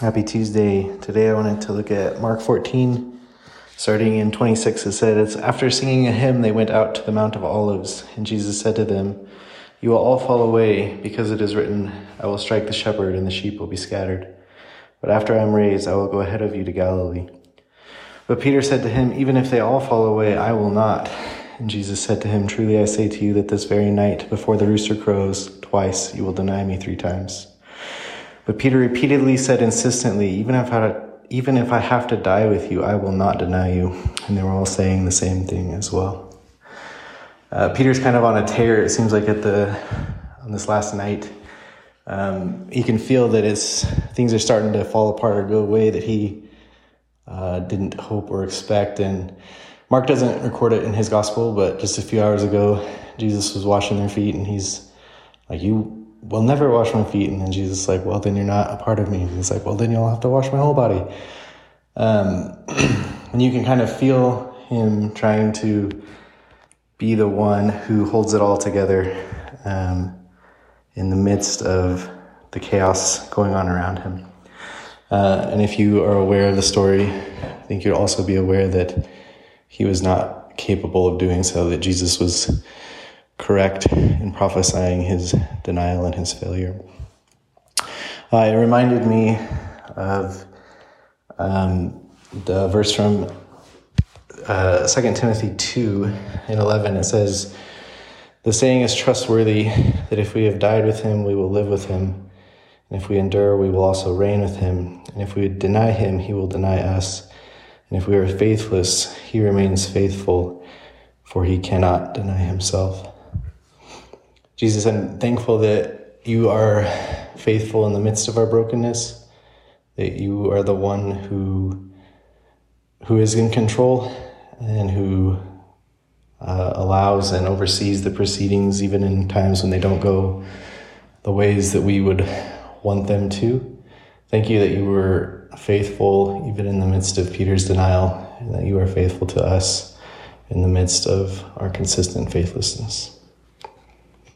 Happy Tuesday. Today I wanted to look at Mark 14, starting in 26. It said, It's after singing a hymn, they went out to the Mount of Olives, and Jesus said to them, You will all fall away, because it is written, I will strike the shepherd, and the sheep will be scattered. But after I am raised, I will go ahead of you to Galilee. But Peter said to him, Even if they all fall away, I will not. And Jesus said to him, Truly I say to you that this very night, before the rooster crows, twice you will deny me three times. But Peter repeatedly said insistently, even if I, even if I have to die with you, I will not deny you. And they were all saying the same thing as well. Uh, Peter's kind of on a tear. It seems like at the on this last night, um, he can feel that it's things are starting to fall apart or go away that he uh, didn't hope or expect. And Mark doesn't record it in his gospel, but just a few hours ago, Jesus was washing their feet, and he's like, "You will never wash my feet. And then Jesus is like, well, then you're not a part of me. And he's like, well, then you'll have to wash my whole body. Um, and you can kind of feel him trying to be the one who holds it all together um, in the midst of the chaos going on around him. Uh, and if you are aware of the story, I think you'll also be aware that he was not capable of doing so, that Jesus was correct in prophesying his denial and his failure. Uh, it reminded me of um, the verse from uh, 2 Timothy 2 and 11. It says, The saying is trustworthy that if we have died with him, we will live with him. And if we endure, we will also reign with him. And if we deny him, he will deny us. And if we are faithless, he remains faithful, for he cannot deny himself. Jesus, I'm thankful that you are faithful in the midst of our brokenness, that you are the one who who is in control and who uh, allows and oversees the proceedings even in times when they don't go the ways that we would want them to. Thank you that you were faithful even in the midst of Peter's denial, and that you are faithful to us in the midst of our consistent faithlessness.